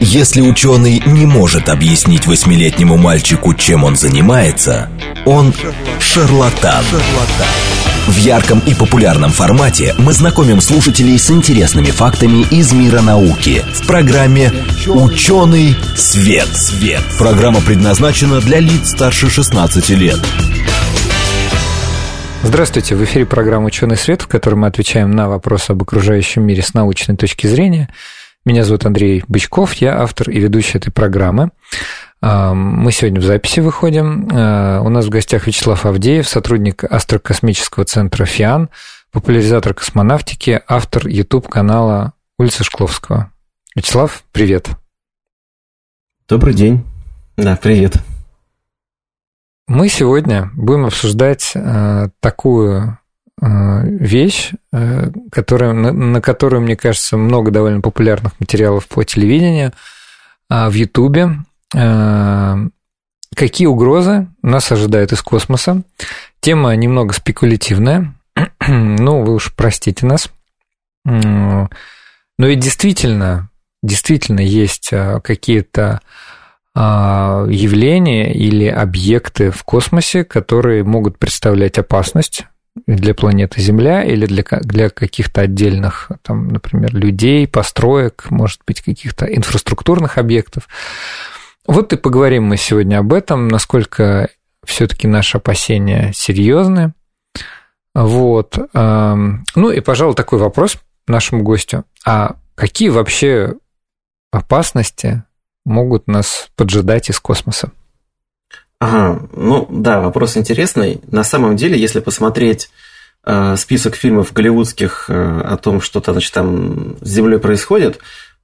Если ученый не может объяснить восьмилетнему мальчику, чем он занимается, он шарлатан. В ярком и популярном формате мы знакомим слушателей с интересными фактами из мира науки в программе «Ученый свет». свет. Программа предназначена для лиц старше 16 лет. Здравствуйте, в эфире программа «Ученый свет», в которой мы отвечаем на вопросы об окружающем мире с научной точки зрения – меня зовут Андрей Бычков, я автор и ведущий этой программы. А, мы сегодня в записи выходим. А, у нас в гостях Вячеслав Авдеев, сотрудник астрокосмического центра ФИАН, популяризатор космонавтики, автор YouTube-канала Улица Шкловского. Вячеслав, привет. Добрый день. Да, привет. Мы сегодня будем обсуждать а, такую вещь, э, которая, на, на которую, мне кажется, много довольно популярных материалов по телевидению, а в Ютубе. Э, какие угрозы нас ожидают из космоса? Тема немного спекулятивная. ну, вы уж простите нас. Но и действительно, действительно есть какие-то явления или объекты в космосе, которые могут представлять опасность для планеты Земля или для, для каких-то отдельных, там, например, людей, построек, может быть, каких-то инфраструктурных объектов. Вот и поговорим мы сегодня об этом, насколько все-таки наши опасения серьезны. Вот. Ну и, пожалуй, такой вопрос нашему гостю. А какие вообще опасности могут нас поджидать из космоса? Ага, ну да, вопрос интересный. На самом деле, если посмотреть э, список фильмов голливудских э, о том, что -то, значит, там с Землей происходит,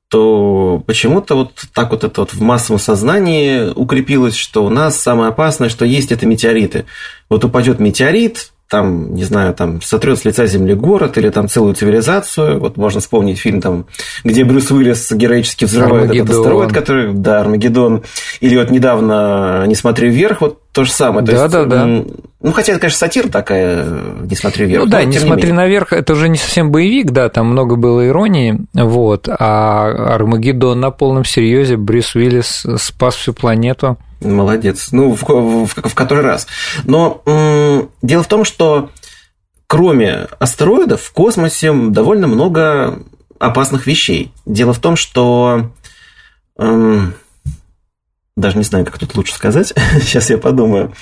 то почему-то вот так вот это вот в массовом сознании укрепилось, что у нас самое опасное, что есть это метеориты. Вот упадет метеорит, там, не знаю, там сотрет с лица земли город или там целую цивилизацию. Вот можно вспомнить фильм, там, где Брюс Уиллис героически взрывает этот астероид, который, да, Армагеддон. Или вот недавно «Не смотри вверх», вот то же самое. То да, есть, да, да. Ну, хотя это, конечно, сатир такая, «Не смотри вверх». Ну да, «Не смотри наверх» – это уже не совсем боевик, да, там много было иронии, вот, а Армагеддон на полном серьезе Брюс Уиллис спас всю планету – Молодец. Ну, в, в, в который раз. Но м- дело в том, что кроме астероидов в космосе довольно много опасных вещей. Дело в том, что... Эм, даже не знаю, как тут лучше сказать. Сейчас я подумаю.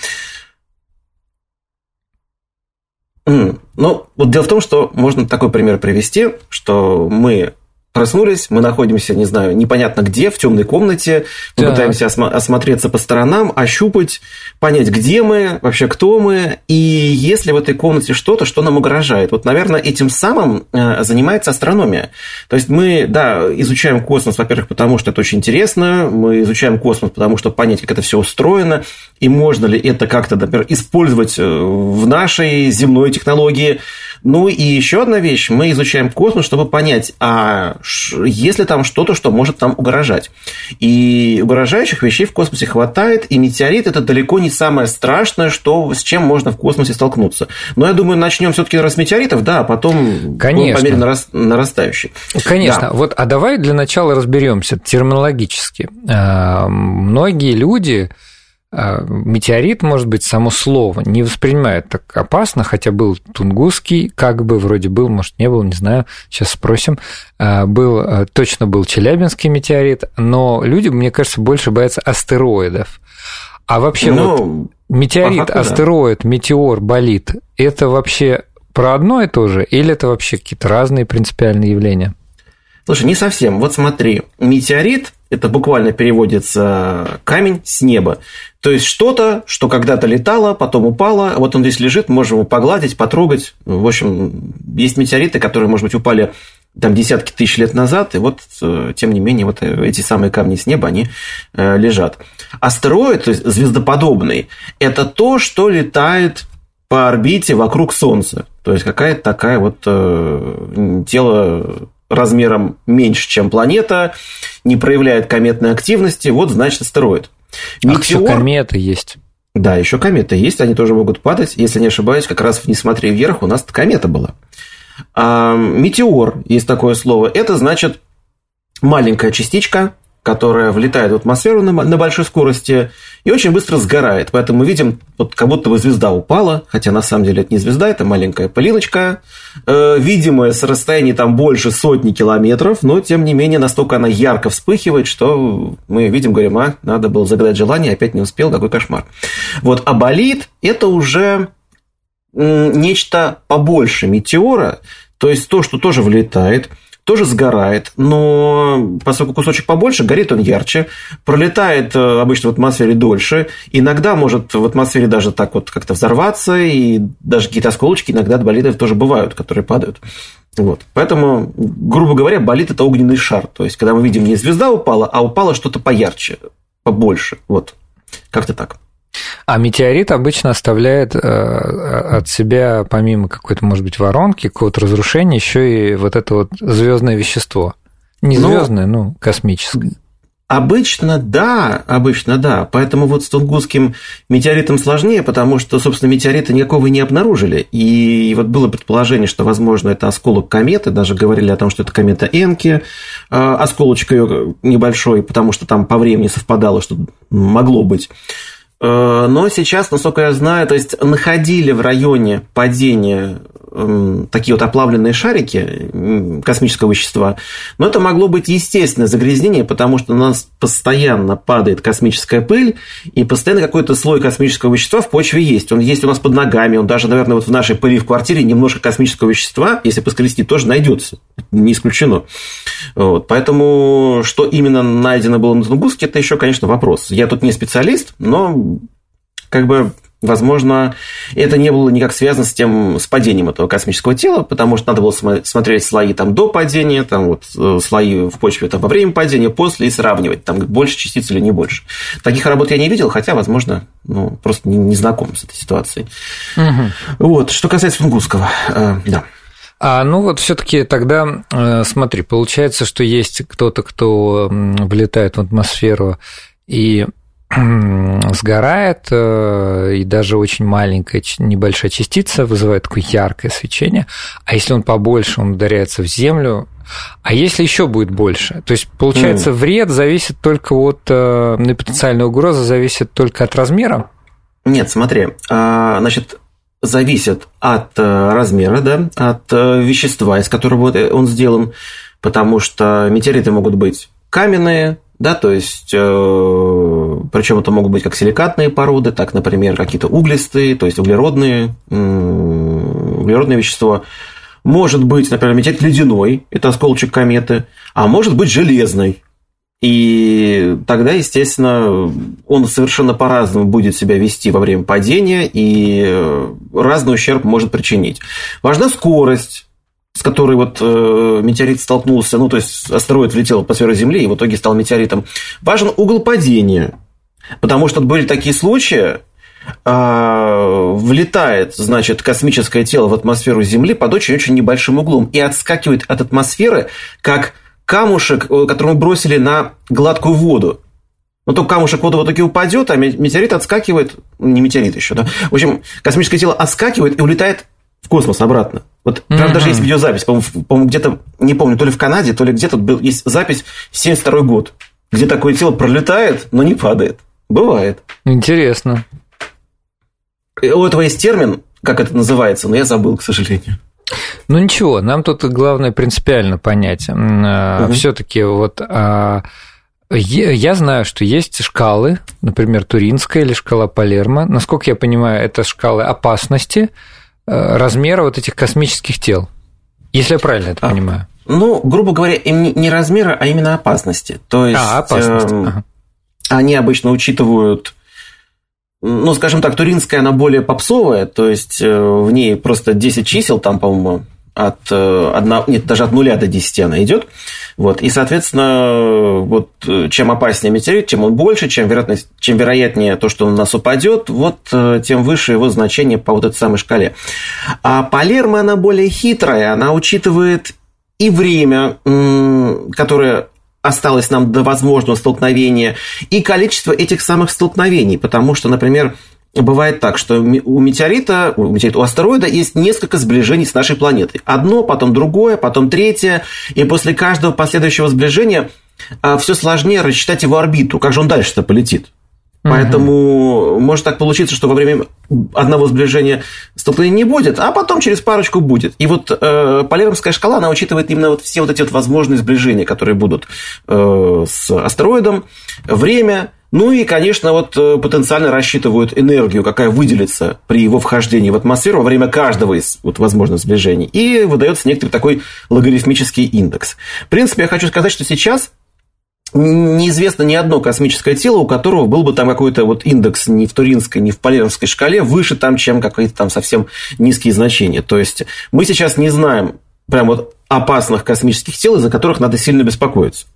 Ну, вот дело в том, что можно такой пример привести, что мы Проснулись, мы находимся, не знаю, непонятно где, в темной комнате, мы да. пытаемся осма- осмотреться по сторонам, ощупать, понять, где мы, вообще кто мы, и есть ли в этой комнате что-то, что нам угрожает. Вот, наверное, этим самым э, занимается астрономия. То есть мы, да, изучаем космос, во-первых, потому что это очень интересно, мы изучаем космос, потому что понять, как это все устроено, и можно ли это как-то, например, использовать э, в нашей земной технологии. Ну и еще одна вещь, мы изучаем космос, чтобы понять, а есть ли там что-то, что может там угрожать. И угрожающих вещей в космосе хватает, и метеорит это далеко не самое страшное, что, с чем можно в космосе столкнуться. Но я думаю, начнем все-таки раз с метеоритов, да, а потом Конечно. по мере нарастающей. Конечно. Да. Вот, а давай для начала разберемся терминологически. А, многие люди метеорит, может быть, само слово не воспринимают так опасно, хотя был Тунгусский, как бы вроде был, может, не был, не знаю, сейчас спросим. А, был, а, точно был Челябинский метеорит, но люди, мне кажется, больше боятся астероидов. А вообще ну, вот метеорит, факту, астероид, да. метеор, болит, это вообще про одно и то же, или это вообще какие-то разные принципиальные явления? Слушай, не совсем. Вот смотри, метеорит это буквально переводится камень с неба. То есть что-то, что когда-то летало, потом упало, вот он здесь лежит, можем его погладить, потрогать. В общем, есть метеориты, которые, может быть, упали там десятки тысяч лет назад, и вот, э, тем не менее, вот эти самые камни с неба, они э, лежат. Астероид, то есть звездоподобный, это то, что летает по орбите вокруг Солнца. То есть какая-то такая вот э, тело размером меньше, чем планета, не проявляет кометной активности, вот значит астероид. Метеор... Ах, еще кометы есть. Да, еще кометы есть, они тоже могут падать. Если не ошибаюсь, как раз в «Не смотри вверх» у нас комета была. А, метеор, есть такое слово, это значит маленькая частичка, которая влетает в атмосферу на, на большой скорости и очень быстро сгорает. Поэтому мы видим, вот как будто бы звезда упала, хотя на самом деле это не звезда, это маленькая пылиночка, э, видимая с расстояния там больше сотни километров, но тем не менее настолько она ярко вспыхивает, что мы видим, говорим, а, надо было загадать желание, опять не успел, какой кошмар. Вот, а болит – это уже нечто побольше метеора, то есть то, что тоже влетает – тоже сгорает, но поскольку кусочек побольше, горит он ярче, пролетает э, обычно в атмосфере дольше, иногда может в атмосфере даже так вот как-то взорваться, и даже какие-то осколочки иногда от болидов тоже бывают, которые падают. Вот. Поэтому, грубо говоря, болит это огненный шар. То есть, когда мы видим не звезда упала, а упало что-то поярче, побольше. Вот. Как-то так. А метеорит обычно оставляет э, от себя, помимо какой-то, может быть, воронки, какого-то разрушения, еще и вот это вот звездное вещество. Не звездное, ну, ну космическое. Обычно да, обычно да. Поэтому вот с Тунгусским метеоритом сложнее, потому что, собственно, метеорита никакого не обнаружили. И вот было предположение, что, возможно, это осколок кометы. Даже говорили о том, что это комета Энки. Э, осколочек ее небольшой, потому что там по времени совпадало, что могло быть. Э, но сейчас, насколько я знаю, то есть находили в районе падения такие вот оплавленные шарики космического вещества, но это могло быть естественное загрязнение, потому что у нас постоянно падает космическая пыль, и постоянно какой-то слой космического вещества в почве есть. Он есть у нас под ногами, он даже, наверное, вот в нашей пыли в квартире немножко космического вещества, если поскрести, тоже найдется. Не исключено. Вот. Поэтому, что именно найдено было на Тунгуске, это еще, конечно, вопрос. Я тут не специалист, но как бы Возможно, это не было никак связано с тем, с падением этого космического тела, потому что надо было смотреть слои там до падения, там вот э, слои в почве там во время падения, после и сравнивать, там больше частиц или не больше. Таких работ я не видел, хотя, возможно, ну, просто не, не знаком с этой ситуацией. Угу. Вот, что касается Фунгусского, э, да. А ну вот все-таки тогда э, смотри, получается, что есть кто-то, кто влетает в атмосферу и сгорает, э, и даже очень маленькая небольшая частица вызывает такое яркое свечение, а если он побольше, он ударяется в землю, а если еще будет больше? То есть, получается, mm. вред зависит только от, э, ну, потенциальная угроза зависит только от размера? Нет, смотри, а, значит, зависит от э, размера, да, от вещества, из которого он сделан, потому что метеориты могут быть каменные, да, то есть, э, причем это могут быть как силикатные породы, так, например, какие-то углистые, то есть углеродные, углеродное вещество. Может быть, например, метеорит ледяной, это осколочек кометы, а может быть железный. И тогда, естественно, он совершенно по-разному будет себя вести во время падения, и разный ущерб может причинить. Важна скорость, с которой вот э, метеорит столкнулся, ну, то есть астероид влетел в атмосферу Земли и в итоге стал метеоритом, важен угол падения. Потому что были такие случаи, э, влетает, значит, космическое тело в атмосферу Земли под очень-очень небольшим углом и отскакивает от атмосферы, как камушек, э, который мы бросили на гладкую воду. Но только камушек вот в итоге упадет, а метеорит отскакивает, не метеорит еще, да. В общем, космическое тело отскакивает и улетает в космос обратно. Вот, mm-hmm. правда, даже есть видеозапись, по-моему, по-моему, где-то, не помню, то ли в Канаде, то ли где-то был, есть запись 72 год, где такое тело пролетает, но не падает. Бывает. Интересно. И у этого есть термин, как это называется, но я забыл, к сожалению. Ну ничего, нам тут главное принципиально понять. Угу. Все-таки вот а, я знаю, что есть шкалы, например, Туринская или шкала Палермо. Насколько я понимаю, это шкалы опасности, Э, размера вот этих космических тел. Если я правильно это а, понимаю. Ну, грубо говоря, не размера, а именно опасности. То есть а, опасность. Э, ага. они обычно учитывают ну, скажем так, туринская, она более попсовая, то есть э, в ней просто 10 чисел, там, по-моему, от, 1, э, нет, даже от 0 до 10 она идет. Вот, и, соответственно, вот, э, чем опаснее метеорит, чем он больше, чем, вероятность, чем вероятнее то, что он на нас упадет, вот э, тем выше его значение по вот этой самой шкале. А Палермо, она более хитрая, она учитывает и время, которое осталось нам до возможного столкновения, и количество этих самых столкновений, потому что, например, бывает так, что у метеорита, у, метеорита, у астероида есть несколько сближений с нашей планетой. Одно, потом другое, потом третье. И после каждого последующего сближения а, все сложнее рассчитать его орбиту. Как же он дальше-то полетит? Поэтому может так получиться, что во время одного сближения столкновения не будет, а потом через парочку будет. И вот э, Полярмская шкала, она учитывает именно вот все вот эти вот возможные сближения, которые будут э, с астероидом, время, ну и, конечно, вот э, потенциально рассчитывают энергию, какая выделится при его вхождении в атмосферу во время каждого из вот, возможных сближений. И выдается некоторый такой логарифмический индекс. В принципе, я хочу сказать, что сейчас неизвестно ни одно космическое тело, у которого был бы там какой-то вот индекс ни в Туринской, ни в Полярной шкале выше там, чем какие-то там совсем низкие значения. То есть мы сейчас не знаем прям вот опасных космических тел, из-за которых надо сильно беспокоиться.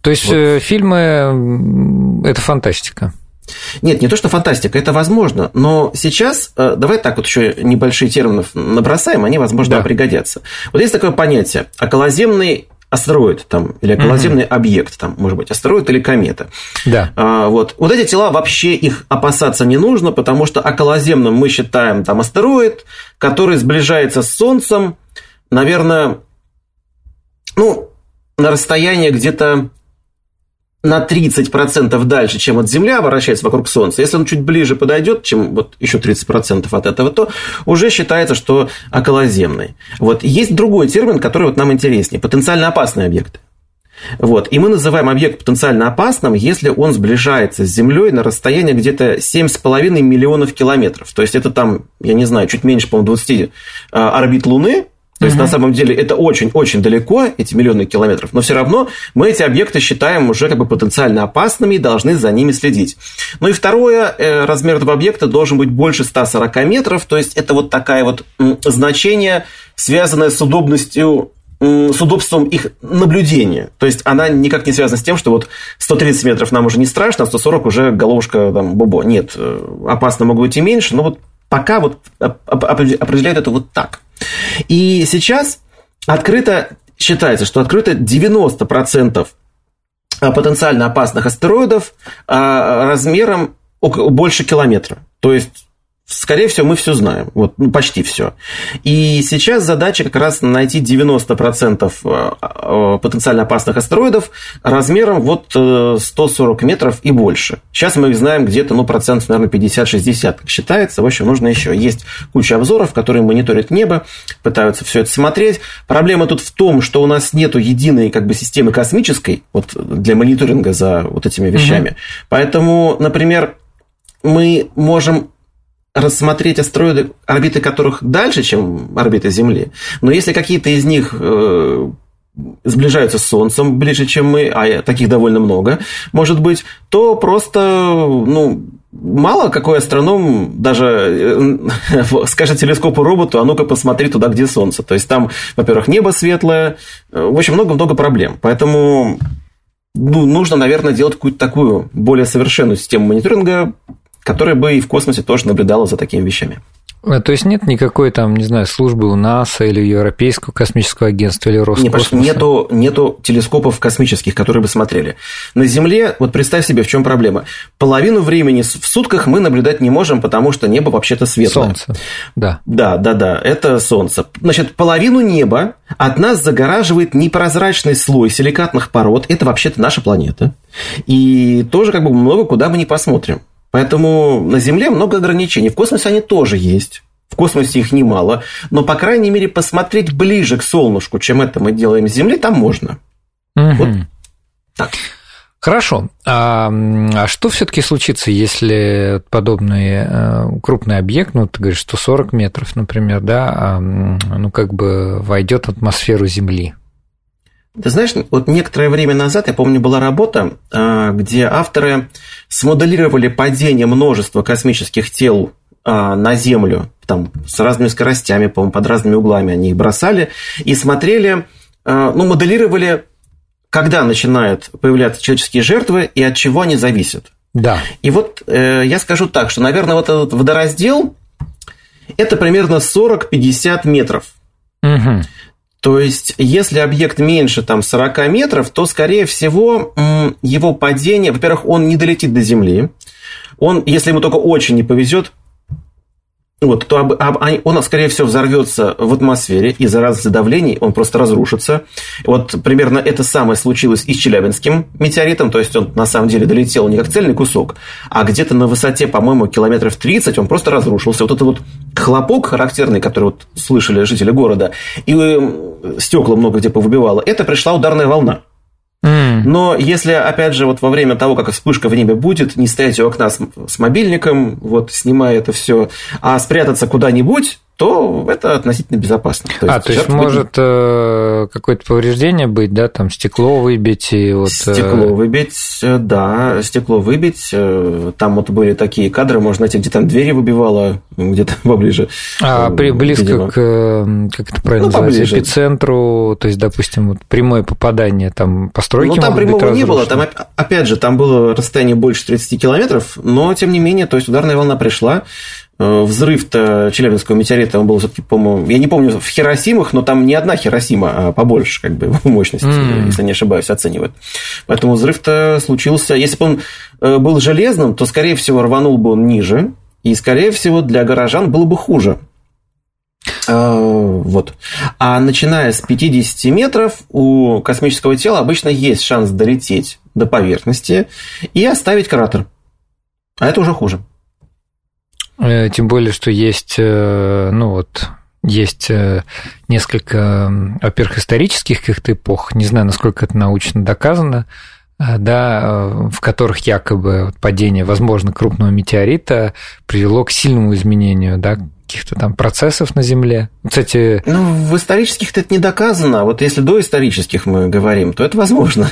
То есть вот. Э, фильмы это фантастика? Нет, не то, что фантастика, это возможно, но сейчас, э, давай так вот еще небольшие терминов набросаем, они, возможно, да. пригодятся. Вот есть такое понятие – околоземный астероид там, или околоземный угу. объект, там, может быть, астероид или комета. Да. А, вот. вот эти тела вообще их опасаться не нужно, потому что околоземным мы считаем там астероид, который сближается с Солнцем, наверное, ну, на расстояние где-то на 30% дальше, чем от Земля обращается вокруг Солнца, если он чуть ближе подойдет, чем вот еще 30% от этого, то уже считается, что околоземный. Вот. Есть другой термин, который вот нам интереснее – потенциально опасные объекты. Вот. И мы называем объект потенциально опасным, если он сближается с Землей на расстояние где-то 7,5 миллионов километров. То есть это там, я не знаю, чуть меньше, по-моему, 20 а, орбит Луны, то есть, на самом деле, это очень-очень далеко, эти миллионы километров, но все равно мы эти объекты считаем уже как бы потенциально опасными и должны за ними следить. Ну и второе, э, размер этого объекта должен быть больше 140 метров, то есть, это вот такое вот значение, связанное с удобностью с удобством их наблюдения. То есть она никак не связана с тем, что вот 130 метров нам уже не страшно, а 140 уже головушка там бобо. Нет, э, опасно могут быть и меньше, но вот пока вот определяют это вот так. И сейчас открыто считается, что открыто 90% потенциально опасных астероидов а, размером больше километра. То есть Скорее всего, мы все знаем, вот, ну, почти все. И сейчас задача как раз найти 90% э, э, потенциально опасных астероидов размером вот 140 э, метров и больше. Сейчас мы их знаем где-то, ну, процентов, наверное, 50-60, как считается. В общем, нужно еще. Есть куча обзоров, которые мониторят небо, пытаются все это смотреть. Проблема тут в том, что у нас нет единой как бы, системы космической вот, для мониторинга за вот этими вещами. Угу. Поэтому, например, мы можем рассмотреть астероиды, орбиты которых дальше, чем орбита Земли. Но если какие-то из них э, сближаются с Солнцем ближе, чем мы, а таких довольно много, может быть, то просто, ну, мало какой астроном даже э, скажет телескопу роботу, а ну-ка посмотри туда, где Солнце. То есть там, во-первых, небо светлое, э, в общем, много-много проблем. Поэтому ну, нужно, наверное, делать какую-то такую более совершенную систему мониторинга, которая бы и в космосе тоже наблюдала за такими вещами. А, то есть нет никакой там, не знаю, службы у НАСА или Европейского космического агентства или Роскосмоса? Нет, нету, нету телескопов космических, которые бы смотрели. На Земле, вот представь себе, в чем проблема. Половину времени в сутках мы наблюдать не можем, потому что небо вообще-то светлое. Солнце, да. Да, да, да, это Солнце. Значит, половину неба от нас загораживает непрозрачный слой силикатных пород. Это вообще-то наша планета. И тоже как бы много куда мы не посмотрим. Поэтому на Земле много ограничений. В космосе они тоже есть. В космосе их немало. Но, по крайней мере, посмотреть ближе к солнышку, чем это мы делаем с Земли, там можно. Угу. Вот так. Хорошо. А, а что все-таки случится, если подобный э, крупный объект, ну, ты говоришь, 140 метров, например, да, а, ну, как бы войдет в атмосферу Земли? Ты знаешь, вот некоторое время назад, я помню, была работа, а, где авторы смоделировали падение множества космических тел а, на Землю, там, с разными скоростями, по-моему, под разными углами они их бросали, и смотрели, а, ну, моделировали, когда начинают появляться человеческие жертвы и от чего они зависят. Да. И вот э, я скажу так, что, наверное, вот этот водораздел – это примерно 40-50 метров. Угу. То есть, если объект меньше там, 40 метров, то, скорее всего, его падение, во-первых, он не долетит до Земли, он, если ему только очень не повезет, вот, то об, об, он, скорее всего, взорвется в атмосфере из-за разности давлений, он просто разрушится. Вот примерно это самое случилось и с Челябинским метеоритом, то есть он на самом деле долетел не как цельный кусок, а где-то на высоте, по-моему, километров 30 он просто разрушился. Вот это вот хлопок характерный, который вот слышали жители города, и э, стекла много где повыбивало, это пришла ударная волна. Но если, опять же, вот во время того, как вспышка в небе будет, не стоять у окна с, с мобильником, вот, снимая это все, а спрятаться куда-нибудь, то это относительно безопасно. То а, то есть может э, какое-то повреждение быть, да, там стекло выбить и вот... Э, стекло выбить, э, да, стекло выбить. Там вот были такие кадры, можно найти, где там двери выбивало, где-то поближе. А при, близко видимо. к, как это правильно ну, называется, поближе. эпицентру, то есть, допустим, вот прямое попадание, там постройки Ну, там прямого не было, там, опять же, там было расстояние больше 30 километров, но, тем не менее, то есть, ударная волна пришла, взрыв-то Челябинского метеорита, он был все-таки, по-моему, я не помню, в Хиросимах, но там не одна Хиросима, а побольше, как бы, мощности, mm. если не ошибаюсь, оценивают. Поэтому взрыв-то случился. Если бы он э, был железным, то, скорее всего, рванул бы он ниже, и, скорее всего, для горожан было бы хуже. Э, вот. А начиная с 50 метров у космического тела обычно есть шанс долететь до поверхности и оставить кратер. А это уже хуже. Э, тем более, что есть, э, ну вот, есть э, несколько, во-первых, исторических каких-то эпох, не знаю, насколько это научно доказано, да, в которых якобы падение, возможно, крупного метеорита привело к сильному изменению, да, каких-то там процессов на Земле. Кстати... Ну, в исторических это не доказано, а вот если до исторических мы говорим, то это возможно.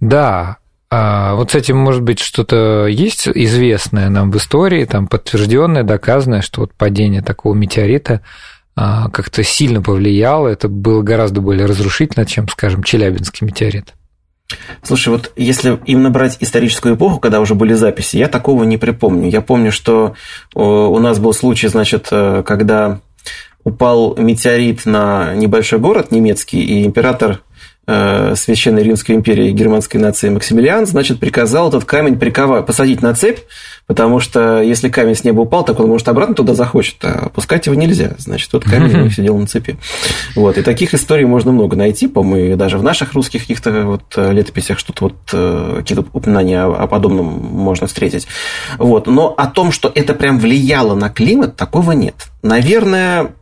Да, а вот с этим, может быть, что-то есть известное нам в истории, там подтвержденное, доказанное, что вот падение такого метеорита а, как-то сильно повлияло, это было гораздо более разрушительно, чем, скажем, Челябинский метеорит. Слушай, вот если именно брать историческую эпоху, когда уже были записи, я такого не припомню. Я помню, что у нас был случай, значит, э, когда упал метеорит на небольшой город немецкий, и император Священной Римской империи германской нации Максимилиан, значит, приказал этот камень приковать, посадить на цепь, потому что если камень с неба упал, так он, может, обратно туда захочет, а опускать его нельзя. Значит, тот камень них сидел на цепи. Вот. И таких историй можно много найти, по-моему, даже в наших русских каких-то вот летописях что-то вот, э, какие-то упоминания о подобном можно встретить. Вот. Но о том, что это прям влияло на климат, такого нет. Наверное,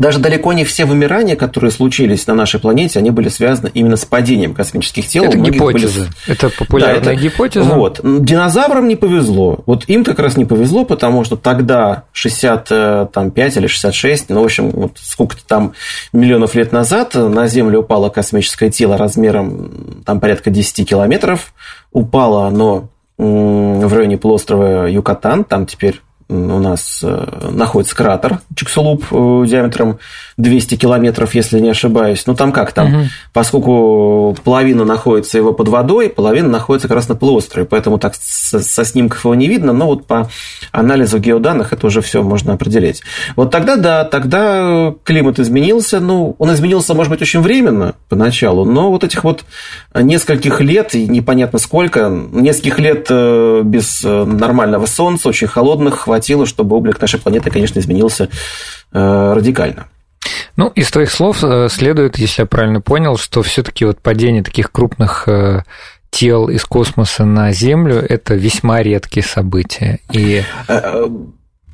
даже далеко не все вымирания, которые случились на нашей планете, они были связаны именно с падением космических тел. Это гипотеза. Были... Это популярная да, это... гипотеза. Вот. Динозаврам не повезло. Вот им как раз не повезло, потому что тогда 65 или 66, ну, в общем, вот сколько-то там миллионов лет назад на Землю упало космическое тело размером там порядка 10 километров. Упало оно в районе полуострова Юкатан, там теперь у нас э, находится кратер Чиксулуп э, диаметром 200 километров, если не ошибаюсь. Ну, там как там? Угу. Поскольку половина находится его под водой, половина находится как раз на полуострове, поэтому так со, со снимков его не видно, но вот по анализу геоданных это уже все можно определить. Вот тогда, да, тогда климат изменился. Ну, он изменился, может быть, очень временно поначалу, но вот этих вот нескольких лет, и непонятно сколько, нескольких лет э, без нормального солнца, очень холодных, хватит хватило, чтобы облик нашей планеты, конечно, изменился э, радикально. Ну, из твоих слов э, следует, если я правильно понял, что все-таки вот падение таких крупных э, тел из космоса на Землю это весьма редкие события. И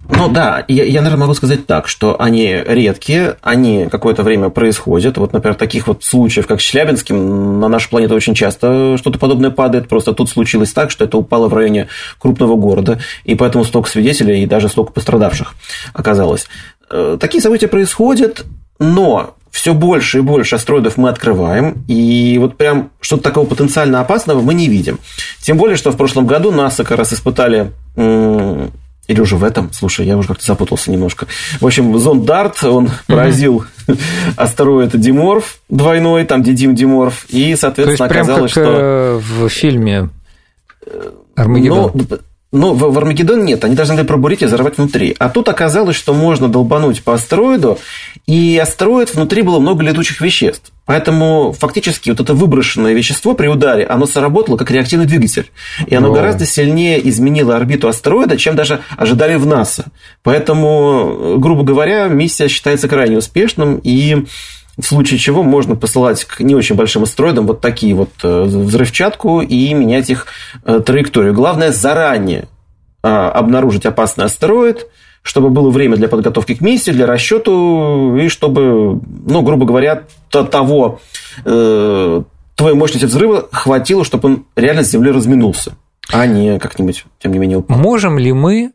ну да, я, я, наверное, могу сказать так, что они редкие, они какое-то время происходят. Вот, например, таких вот случаев, как с Челябинским, на нашу планету очень часто что-то подобное падает. Просто тут случилось так, что это упало в районе крупного города, и поэтому столько свидетелей и даже столько пострадавших оказалось. Э, такие события происходят, но все больше и больше астероидов мы открываем, и вот прям что-то такого потенциально опасного мы не видим. Тем более, что в прошлом году НАСА как раз испытали или уже в этом? Слушай, я уже как-то запутался немножко. В общем, зонд Дарт, он поразил mm-hmm. астероид Диморф двойной, там Дидим Диморф, и, соответственно, То есть, оказалось, прям как что... Э, в фильме Армагеддон. Ну, но в, в Армагеддон нет, они должны были пробурить и взорвать внутри. А тут оказалось, что можно долбануть по астероиду, и астероид внутри было много летучих веществ. Поэтому фактически вот это выброшенное вещество при ударе, оно сработало как реактивный двигатель. И оно О. гораздо сильнее изменило орбиту астероида, чем даже ожидали в НАСА. Поэтому, грубо говоря, миссия считается крайне успешным, и в случае чего можно посылать к не очень большим астероидам вот такие вот э, взрывчатку и менять их э, траекторию. Главное заранее а, обнаружить опасный астероид, чтобы было время для подготовки к миссии, для расчету, и чтобы, ну, грубо говоря, того, э, твоей мощности взрыва хватило, чтобы он реально с Земли разминулся, а не как-нибудь, тем не менее, упал. Можем ли мы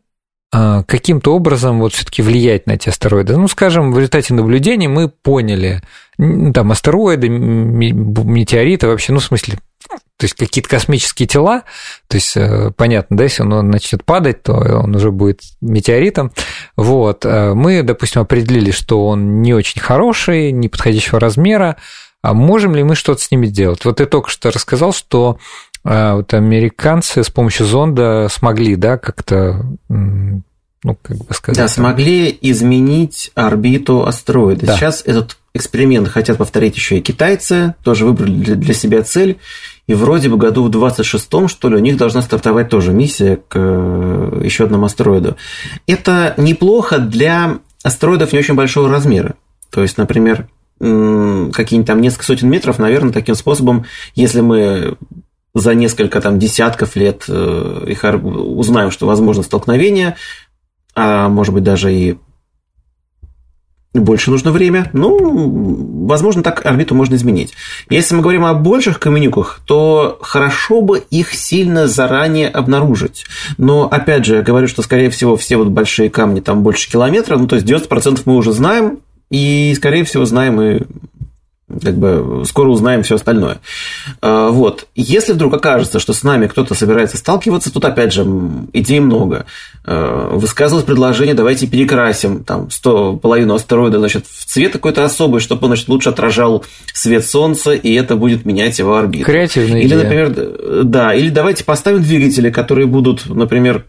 каким-то образом вот все-таки влиять на эти астероиды. Ну, скажем, в результате наблюдений мы поняли, там, астероиды, метеориты вообще, ну, в смысле, то есть какие-то космические тела, то есть э, понятно, да, если он начнет падать, то он уже будет метеоритом. Вот. Э, мы, допустим, определили, что он не очень хороший, неподходящего размера, а можем ли мы что-то с ними сделать? Вот ты только что рассказал, что а вот американцы с помощью зонда смогли, да, как-то ну, как бы сказать. Да, смогли изменить орбиту астероида. Да. Сейчас этот эксперимент хотят повторить еще и китайцы, тоже выбрали для себя цель. И вроде бы году в 26-м, что ли, у них должна стартовать тоже миссия к э, еще одному астероиду. Это неплохо для астероидов не очень большого размера. То есть, например, какие-нибудь там несколько сотен метров, наверное, таким способом, если мы за несколько там десятков лет э, их узнаем, что возможно столкновение, а может быть даже и больше нужно время. Ну, возможно, так орбиту можно изменить. Если мы говорим о больших каменюках, то хорошо бы их сильно заранее обнаружить. Но, опять же, я говорю, что, скорее всего, все вот большие камни там больше километра, ну, то есть 90% мы уже знаем, и, скорее всего, знаем и как бы скоро узнаем все остальное. А, вот. Если вдруг окажется, что с нами кто-то собирается сталкиваться, тут опять же идей много. А, высказывалось предложение, давайте перекрасим там 100, половину астероида значит, в цвет какой-то особый, чтобы он значит, лучше отражал свет Солнца, и это будет менять его орбиту. Креативная или, идея. например, да, или давайте поставим двигатели, которые будут, например,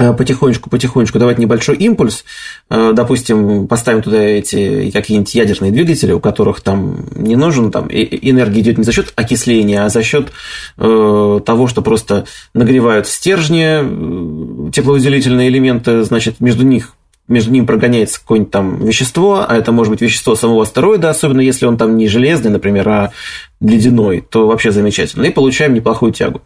потихонечку-потихонечку давать небольшой импульс. Э, допустим, поставим туда эти какие-нибудь ядерные двигатели, у которых там не нужен, там энергия идет не за счет окисления, а за счет э, того, что просто нагревают стержни, э, тепловыделительные элементы, значит, между них между ним прогоняется какое-нибудь там вещество, а это может быть вещество самого астероида, особенно если он там не железный, например, а ледяной, то вообще замечательно. И получаем неплохую тягу.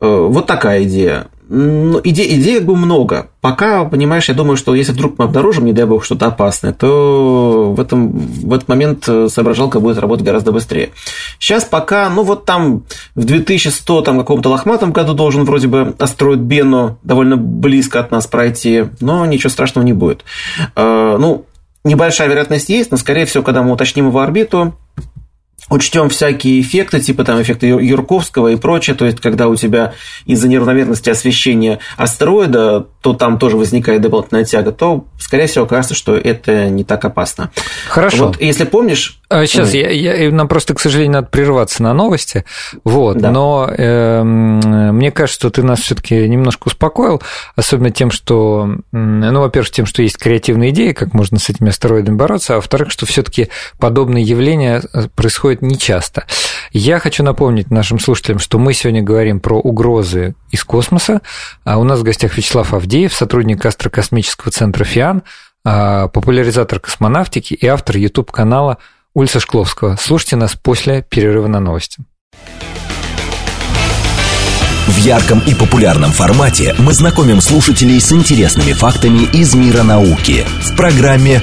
Вот такая идея. Ну, идей, идей как бы много. Пока, понимаешь, я думаю, что если вдруг мы обнаружим, не дай бог, что-то опасное, то в, этом, в этот момент э, соображалка будет работать гораздо быстрее. Сейчас пока, ну вот там в 2100 там, каком-то лохматом году должен вроде бы астероид Бено довольно близко от нас пройти, но ничего страшного не будет. Э, ну, небольшая вероятность есть, но, скорее всего, когда мы уточним его орбиту, учтем всякие эффекты, типа там эффекта Юрковского и прочее, то есть когда у тебя из-за неравномерности освещения астероида, то там тоже возникает дополнительная тяга, то, скорее всего, окажется, что это не так опасно. Хорошо. Вот, если помнишь... Сейчас, я, я, нам просто, к сожалению, надо прерваться на новости, вот, да. но э, мне кажется, что ты нас все таки немножко успокоил, особенно тем, что, ну, во-первых, тем, что есть креативные идеи, как можно с этими астероидами бороться, а во-вторых, что все таки подобные явления э, происходят нечасто. Я хочу напомнить нашим слушателям, что мы сегодня говорим про угрозы из космоса. А у нас в гостях Вячеслав Авдеев, сотрудник астрокосмического центра ФИАН, а, популяризатор космонавтики и автор YouTube-канала Ульса Шкловского. Слушайте нас после перерыва на новости. В ярком и популярном формате мы знакомим слушателей с интересными фактами из мира науки в программе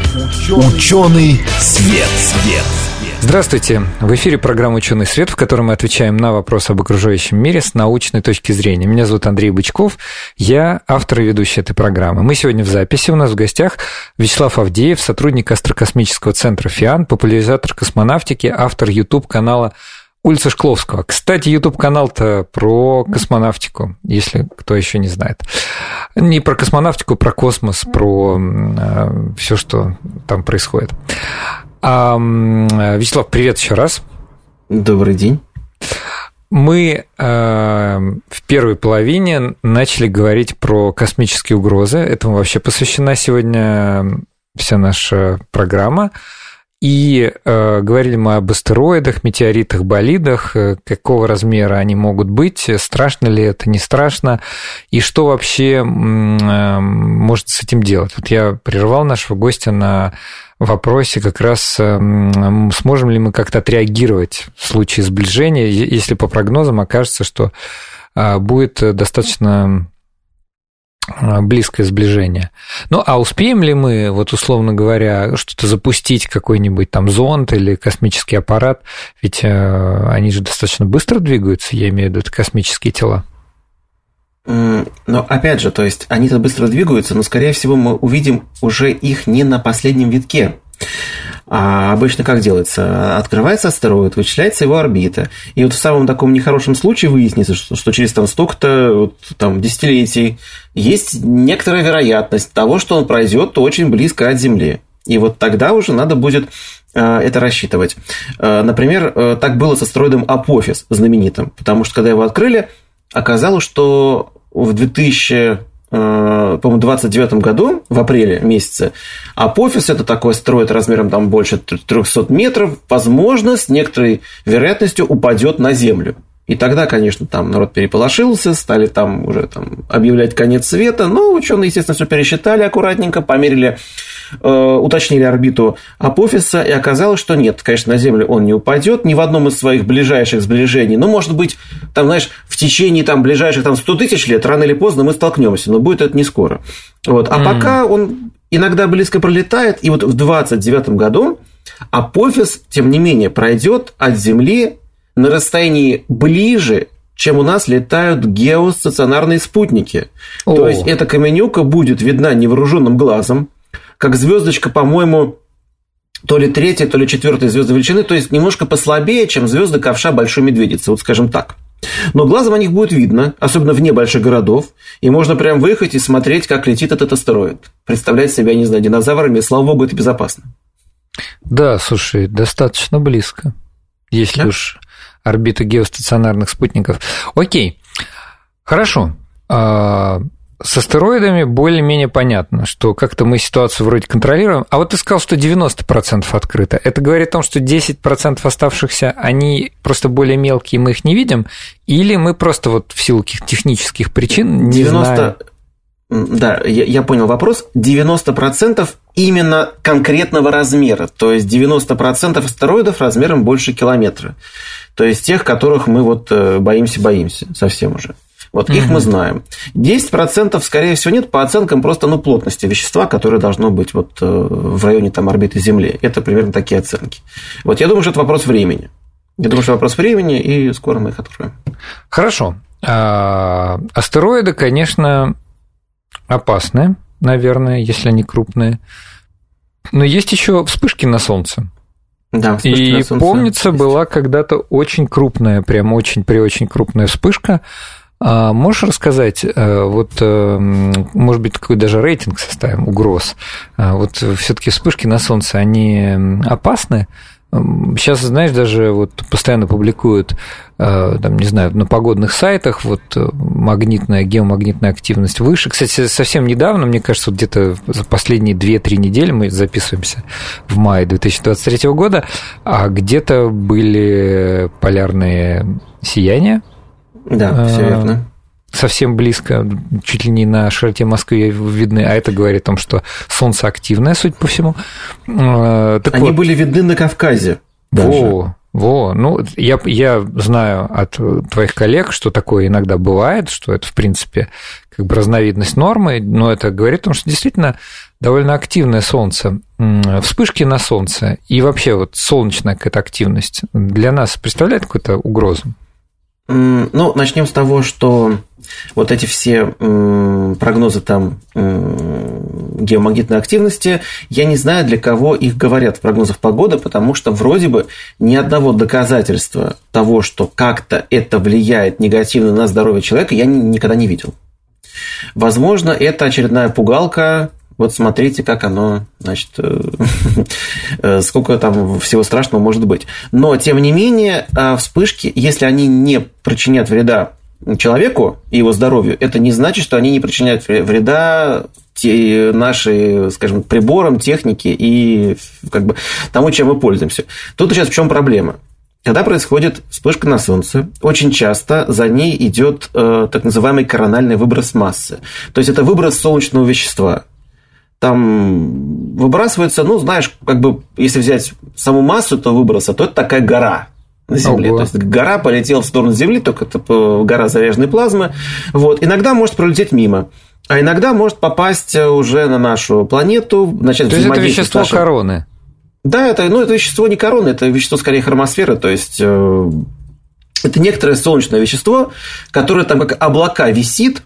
«Ученый свет». свет. Здравствуйте! В эфире программа «Ученый свет», в которой мы отвечаем на вопросы об окружающем мире с научной точки зрения. Меня зовут Андрей Бычков, я автор и ведущий этой программы. Мы сегодня в записи, у нас в гостях Вячеслав Авдеев, сотрудник астрокосмического центра ФИАН, популяризатор космонавтики, автор YouTube-канала Улица Шкловского. Кстати, YouTube-канал-то про космонавтику, если кто еще не знает. Не про космонавтику, про космос, про э, все, что там происходит. А, Вячеслав, привет еще раз. Добрый день. мы э, в первой половине начали говорить про космические угрозы. Этому вообще посвящена сегодня вся наша программа. И э, говорили мы об астероидах, метеоритах, болидах, э, какого размера они могут быть, страшно ли это, не страшно, и что вообще э, может с этим делать. Вот я прервал нашего гостя на вопросе как раз, э, сможем ли мы как-то отреагировать в случае сближения, если по прогнозам окажется, что э, будет достаточно а, близкое сближение. Ну, а успеем ли мы, вот условно говоря, что-то запустить, какой-нибудь там зонд или космический аппарат? Ведь э, они же достаточно быстро двигаются, я имею в виду, это космические тела. Но опять же, то есть они-то быстро двигаются, но, скорее всего, мы увидим уже их не на последнем витке. А обычно как делается? Открывается астероид, вычисляется его орбита. И вот в самом таком нехорошем случае выяснится, что, что через там столько-то вот, там, десятилетий есть некоторая вероятность того, что он пройдет очень близко от Земли. И вот тогда уже надо будет э, это рассчитывать. Э, например, э, так было с астероидом Апофис знаменитым, потому что когда его открыли, оказалось, что в 2000 Э, по-моему, 29 году, в апреле месяце, Апофис – это такой астероид размером там больше 300 метров, возможно, с некоторой вероятностью упадет на Землю. И тогда, конечно, там народ переполошился, стали там уже там, объявлять конец света, но ученые, естественно, все пересчитали аккуратненько, померили, э, уточнили орбиту Апофиса, и оказалось, что нет, конечно, на Землю он не упадет ни в одном из своих ближайших сближений. Ну, может быть, там, знаешь, в течение там, ближайших там, 100 тысяч лет, рано или поздно мы столкнемся, но будет это не скоро. Вот. А mm. пока он иногда близко пролетает, и вот в 29 году Апофис, тем не менее, пройдет от Земли на расстоянии ближе, чем у нас летают геостационарные спутники. О. То есть эта каменюка будет видна невооруженным глазом, как звездочка, по-моему, то ли третья, то ли четвертая звезда величины, то есть немножко послабее, чем звезды ковша Большой Медведицы, вот скажем так. Но глазом о них будет видно, особенно вне больших городов, и можно прям выехать и смотреть, как летит этот астероид. Представлять себя, не знаю, динозаврами, слава богу, это безопасно. Да, слушай, достаточно близко, если да? уж орбиту геостационарных спутников. Окей, хорошо. С астероидами более-менее понятно, что как-то мы ситуацию вроде контролируем. А вот ты сказал, что 90% открыто. Это говорит о том, что 10% оставшихся, они просто более мелкие, мы их не видим? Или мы просто вот в силу каких-то технических причин не 90... знаем? Да, я, я понял вопрос. 90% именно конкретного размера. То есть 90% астероидов размером больше километра. То есть тех, которых мы вот боимся-боимся э, совсем уже. Вот угу. их мы знаем. 10% скорее всего нет по оценкам просто ну, плотности вещества, которое должно быть вот э, в районе там, орбиты Земли. Это примерно такие оценки. Вот я думаю, что это вопрос времени. Я думаю, что вопрос времени, и скоро мы их откроем. Хорошо. А, астероиды, конечно, опасные, наверное, если они крупные. Но есть еще вспышки на Солнце. Да, вспышки И на Солнце помнится, есть. была когда-то очень крупная, прям очень при очень крупная вспышка. А можешь рассказать, э, вот, э, может быть, какой даже рейтинг составим угроз? А вот все-таки вспышки на Солнце, они опасны? Сейчас, знаешь, даже вот постоянно публикуют, э, там, не знаю, на погодных сайтах вот магнитная, геомагнитная активность выше. Кстати, совсем недавно, мне кажется, вот где-то за последние 2-3 недели мы записываемся в мае 2023 года, а где-то были полярные сияния. Да, все верно совсем близко, чуть ли не на широте Москвы видны, а это говорит о том, что Солнце активное, судя по всему. А, так Они вот, были видны на Кавказе. Даже. Во, во, ну, я, я знаю от твоих коллег, что такое иногда бывает, что это, в принципе, как бы разновидность нормы, но это говорит о том, что действительно довольно активное Солнце, вспышки на Солнце и вообще вот солнечная какая-то активность для нас представляет какую-то угрозу? Ну, начнем с того, что вот эти все прогнозы там геомагнитной активности, я не знаю, для кого их говорят в прогнозах погоды, потому что вроде бы ни одного доказательства того, что как-то это влияет негативно на здоровье человека, я никогда не видел. Возможно, это очередная пугалка, вот смотрите, как оно, значит, э, сколько там всего страшного может быть. Но, тем не менее, вспышки, если они не причинят вреда человеку и его здоровью, это не значит, что они не причиняют вреда наши, скажем, приборам, технике и как бы тому, чем мы пользуемся. Тут сейчас в чем проблема? Когда происходит вспышка на Солнце, очень часто за ней идет э, так называемый корональный выброс массы. То есть это выброс солнечного вещества. Там выбрасывается, ну, знаешь, как бы, если взять саму массу этого выброса, то это такая гора на Земле. Ого. То есть гора полетела в сторону Земли, только это гора заряженной плазмы. Вот. Иногда может пролететь мимо. А иногда может попасть уже на нашу планету, начать То есть это вещество нашей... короны. Да, это, ну, это вещество не корона, это вещество скорее хромосферы, то есть э, это некоторое солнечное вещество, которое там как облака висит,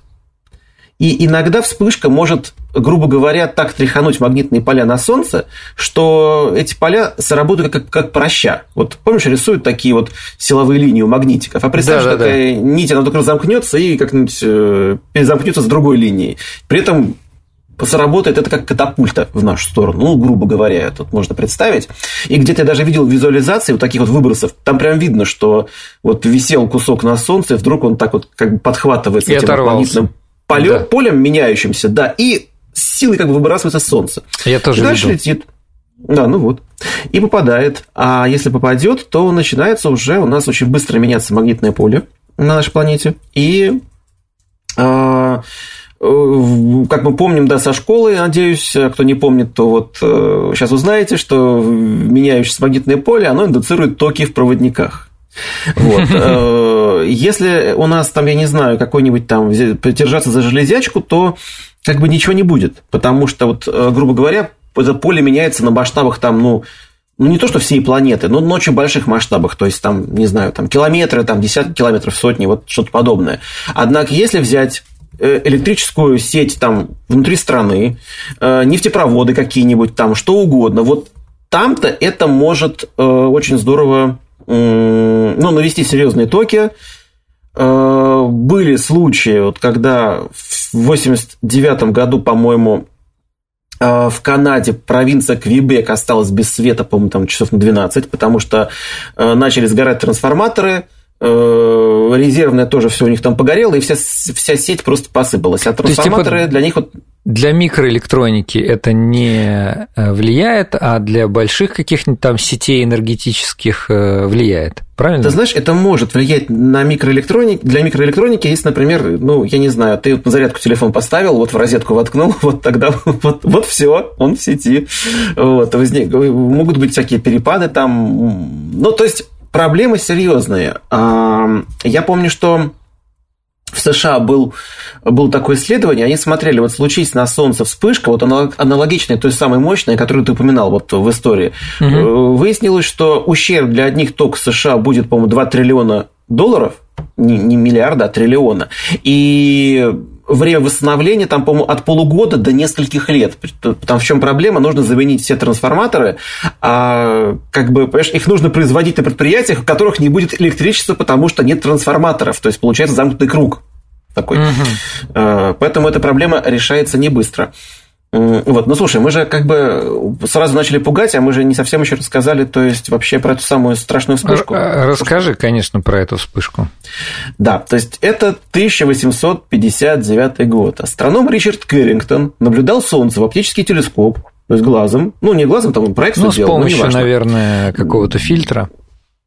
и иногда вспышка может, грубо говоря, так тряхануть магнитные поля на Солнце, что эти поля сработают как, как проща. Вот помнишь, рисуют такие вот силовые линии у магнитиков. А представь, да, что да, такая да. нить, она только замкнется и как-нибудь э, перезамкнется с другой линией. При этом сработает это как катапульта в нашу сторону, ну, грубо говоря, тут можно представить. И где-то я даже видел визуализации вот таких вот выбросов, там прям видно, что вот висел кусок на солнце, и вдруг он так вот как бы подхватывается и этим оторвался. магнитным полем, да. полем меняющимся, да, и с силой как бы выбрасывается солнце. Я тоже и дальше видел. летит. Да, ну вот. И попадает. А если попадет, то начинается уже у нас очень быстро меняться магнитное поле на нашей планете. И а, Э, как мы помним, да, со школы, надеюсь, кто не помнит, то вот сейчас э, узнаете, что меняющееся магнитное поле, оно индуцирует токи в проводниках. Вот. Э, если у нас там, я не знаю, какой-нибудь там придержаться за железячку, то как бы ничего не будет, потому что, вот, грубо говоря, это поле меняется на масштабах там, ну, ну, не то, что всей планеты, но на очень больших масштабах, то есть, там, не знаю, там, километры, там, десятки километров, сотни, вот что-то подобное. Однако, если взять Э, электрическую сеть там внутри страны, э, нефтепроводы какие-нибудь там, что угодно. Вот там-то это может э, очень здорово ну, навести серьезные токи. Были случаи, вот когда в 89 году, по-моему, в Канаде провинция Квебек осталась без света, по-моему, там часов на 12, потому что начали сгорать трансформаторы – Э, резервная тоже все у них там погорело, и вся, вся сеть просто посыпалась. А трансформаторы есть, типа, для них вот... Для микроэлектроники это не э, влияет, а для больших каких-нибудь там сетей энергетических э, влияет. Правильно? Ты знаешь, это может влиять на микроэлектронику. Для микроэлектроники есть, например, ну, я не знаю, ты на зарядку телефон поставил, вот в розетку воткнул, вот тогда вот, вот все, он в сети. Вот, возник, могут быть всякие перепады там. Ну, то есть проблемы серьезные. Я помню, что в США был, было такое исследование, они смотрели, вот случись на Солнце вспышка, вот аналогичная той самой мощной, которую ты упоминал вот в истории, угу. выяснилось, что ущерб для одних только США будет, по-моему, 2 триллиона долларов, не, не миллиарда, а триллиона. И время восстановления там, по-моему, от полугода до нескольких лет. Там в чем проблема? Нужно заменить все трансформаторы, а как бы, понимаешь, их нужно производить на предприятиях, в которых не будет электричества, потому что нет трансформаторов. То есть получается замкнутый круг такой. Угу. Поэтому эта проблема решается не быстро. Вот, ну слушай, мы же как бы сразу начали пугать, а мы же не совсем еще рассказали, то есть вообще про эту самую страшную вспышку. А, расскажи, конечно, про эту вспышку. Да, то есть это 1859 год. Астроном Ричард Кэррингтон наблюдал Солнце в оптический телескоп, то есть глазом, ну не глазом, там он проекцию ну, делал. с помощью, наверное, какого-то фильтра.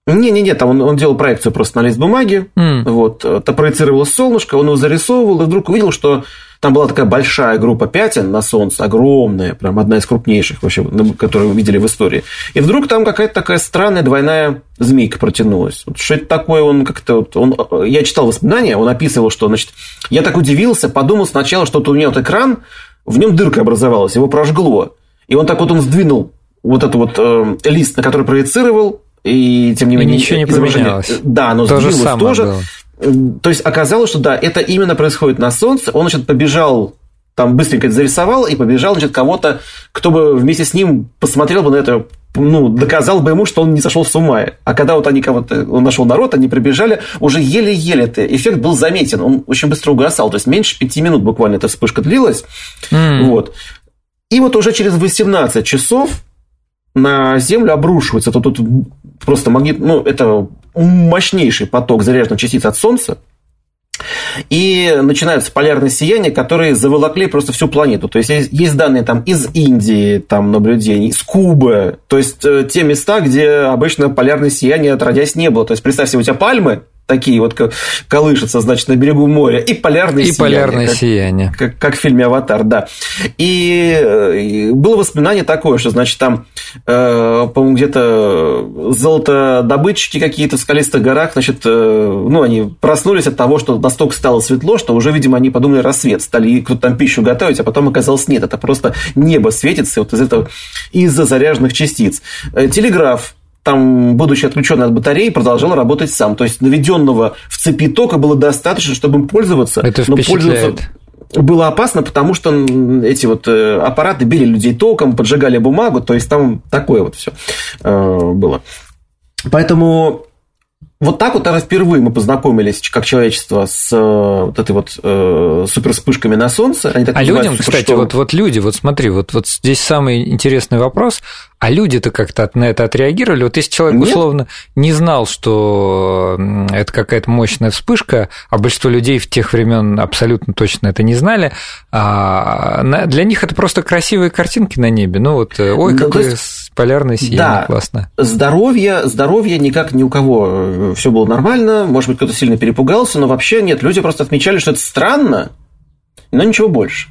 Не-не-не, там он, он делал проекцию просто на лист бумаги, mm. вот, это проецировалось солнышко, он его зарисовывал, и вдруг увидел, что там была такая большая группа пятен на Солнце, огромная, прям одна из крупнейших вообще, которую вы видели в истории. И вдруг там какая-то такая странная двойная змейка протянулась. Вот что это такое, он как-то... Вот, он, я читал воспоминания, он описывал, что, значит, я так удивился, подумал сначала, что у меня вот экран, в нем дырка образовалась, его прожгло. И он так вот он сдвинул вот этот вот э, лист, на который проецировал, и тем не менее... И ничего не поменялось. Да, оно То сдвинулось же тоже. Было. То есть оказалось, что да, это именно происходит на Солнце. Он, значит, побежал там быстренько это зарисовал и побежал, значит, кого-то, кто бы вместе с ним посмотрел бы на это, ну, доказал бы ему, что он не сошел с ума. А когда вот они кого-то, он нашел народ, они прибежали, уже еле-еле этот эффект был заметен, он очень быстро угасал, то есть меньше пяти минут буквально эта вспышка длилась. Mm. Вот. И вот уже через 18 часов на Землю обрушивается тут, тут просто магнит, ну, это мощнейший поток заряженных частиц от Солнца, и начинаются полярные сияния, которые заволокли просто всю планету. То есть, есть данные там из Индии, там наблюдений, из Кубы, то есть, э, те места, где обычно полярное сияние отродясь не было. То есть, представь себе, у тебя пальмы, такие вот колышутся, значит, на берегу моря, и полярное и сияние. полярное как, сияние. Как, как в фильме «Аватар», да. И, и было воспоминание такое, что, значит, там, э, по-моему, где-то золотодобытчики какие-то в скалистых горах, значит, э, ну, они проснулись от того, что настолько стало светло, что уже, видимо, они подумали рассвет, стали кто-то там пищу готовить, а потом оказалось нет, это просто небо светится вот из этого, из-за заряженных частиц. Э, телеграф там, будучи отключен от батареи, продолжал работать сам. То есть наведенного в цепи тока было достаточно, чтобы им пользоваться. Это но пользоваться было опасно, потому что эти вот э, аппараты били людей током, поджигали бумагу, то есть там такое вот все э, было. Поэтому вот так вот, наверное, впервые мы познакомились как человечество с э, вот этой вот э, супервспышками на Солнце. Они так а людям, кстати, вот, вот люди, вот смотри, вот, вот здесь самый интересный вопрос. А люди-то как-то на это отреагировали? Вот если человек, Нет. условно, не знал, что это какая-то мощная вспышка, а большинство людей в тех времен абсолютно точно это не знали, а для них это просто красивые картинки на небе. Ну вот, э, ой, ну, какое есть... полярное сияние, да, классно. Здоровье, здоровье никак ни у кого э, все было нормально, может быть, кто-то сильно перепугался, но вообще нет, люди просто отмечали, что это странно, но ничего больше.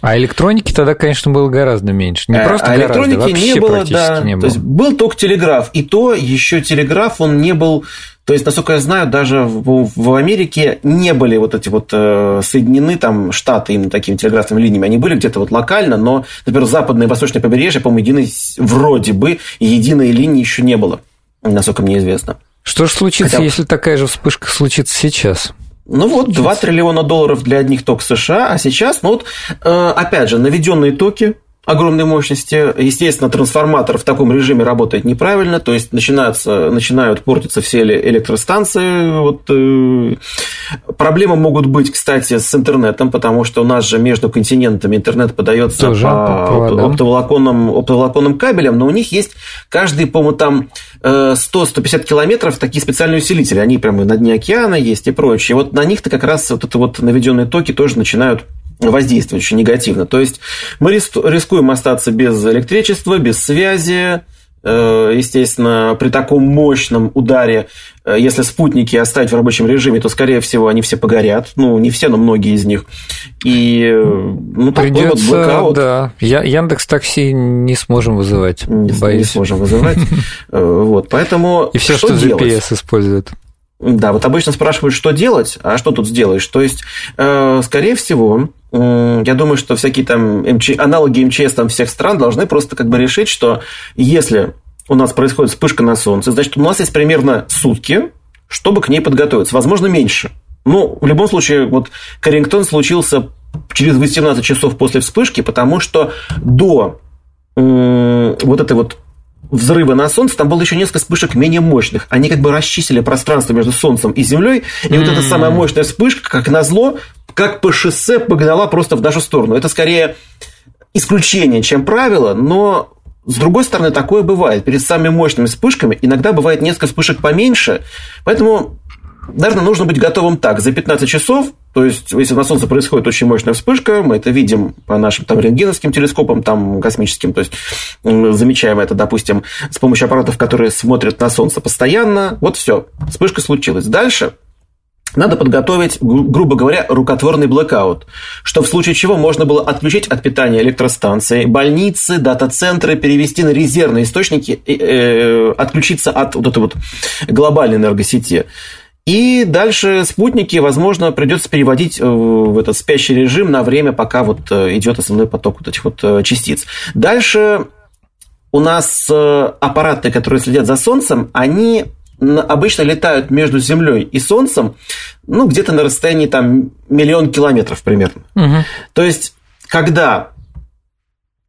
А электроники тогда, конечно, было гораздо меньше. Не э, просто а гораздо, электроники не было, да. Не было. То есть был только телеграф, и то еще телеграф он не был. То есть, насколько я знаю, даже в, в Америке не были вот эти вот э, соединены там штаты именно такими телеграфными линиями. Они были где-то вот локально, но, например, западное и восточное побережье, по-моему, единой, вроде бы единой линии еще не было, насколько мне известно. Что же случится, Хотя... если такая же вспышка случится сейчас? Ну вот, 2 триллиона долларов для одних ток США, а сейчас, ну вот, э, опять же, наведенные токи, огромной мощности. Естественно, трансформатор в таком режиме работает неправильно, то есть начинаются, начинают портиться все электростанции. Вот, э, проблемы могут быть, кстати, с интернетом, потому что у нас же между континентами интернет подается Тоже по, по оптоволоконным, оптоволоконным кабелям, но у них есть каждый, по-моему, там 100-150 э, километров такие специальные усилители. Они прямо на дне океана есть и прочее. Вот на них-то как раз вот это вот наведенные токи тоже начинают воздействует очень негативно. То есть мы рискуем остаться без электричества, без связи, э, естественно, при таком мощном ударе, э, если спутники оставить в рабочем режиме, то, скорее всего, они все погорят. Ну, не все, но многие из них. И э, ну, Придется, вот блокаут. да. Я, Яндекс Такси не сможем вызывать. Не, боюсь. не сможем вызывать. Вот, поэтому И все, что, что GPS используют. Да, вот обычно спрашивают, что делать, а что тут сделаешь. То есть, скорее всего, я думаю, что всякие там МЧ... аналоги МЧС там всех стран должны просто как бы решить, что если у нас происходит вспышка на Солнце, значит, у нас есть примерно сутки, чтобы к ней подготовиться. Возможно, меньше. Но в любом случае, вот Карингтон случился через 18 часов после вспышки, потому что до вот этой вот взрыва на Солнце, там было еще несколько вспышек менее мощных. Они как бы расчистили пространство между Солнцем и Землей, и mm-hmm. вот эта самая мощная вспышка, как назло, как по шоссе погнала просто в нашу сторону. Это скорее исключение, чем правило, но с другой стороны, такое бывает. Перед самыми мощными вспышками иногда бывает несколько вспышек поменьше, поэтому наверное, нужно быть готовым так, за 15 часов, то есть, если на Солнце происходит очень мощная вспышка, мы это видим по нашим там рентгеновским телескопам, там космическим, то есть, замечаем это, допустим, с помощью аппаратов, которые смотрят на Солнце постоянно, вот все, вспышка случилась. Дальше надо подготовить, грубо говоря, рукотворный блэкаут, что в случае чего можно было отключить от питания электростанции, больницы, дата-центры, перевести на резервные источники, э, отключиться от вот этой вот глобальной энергосети. И дальше спутники, возможно, придется переводить э, в этот спящий режим на время, пока вот э, идет основной поток вот этих вот э, частиц. Дальше у нас аппараты, которые следят за Солнцем, они обычно летают между Землей и Солнцем, ну, где-то на расстоянии там миллион километров примерно. Угу. То есть, когда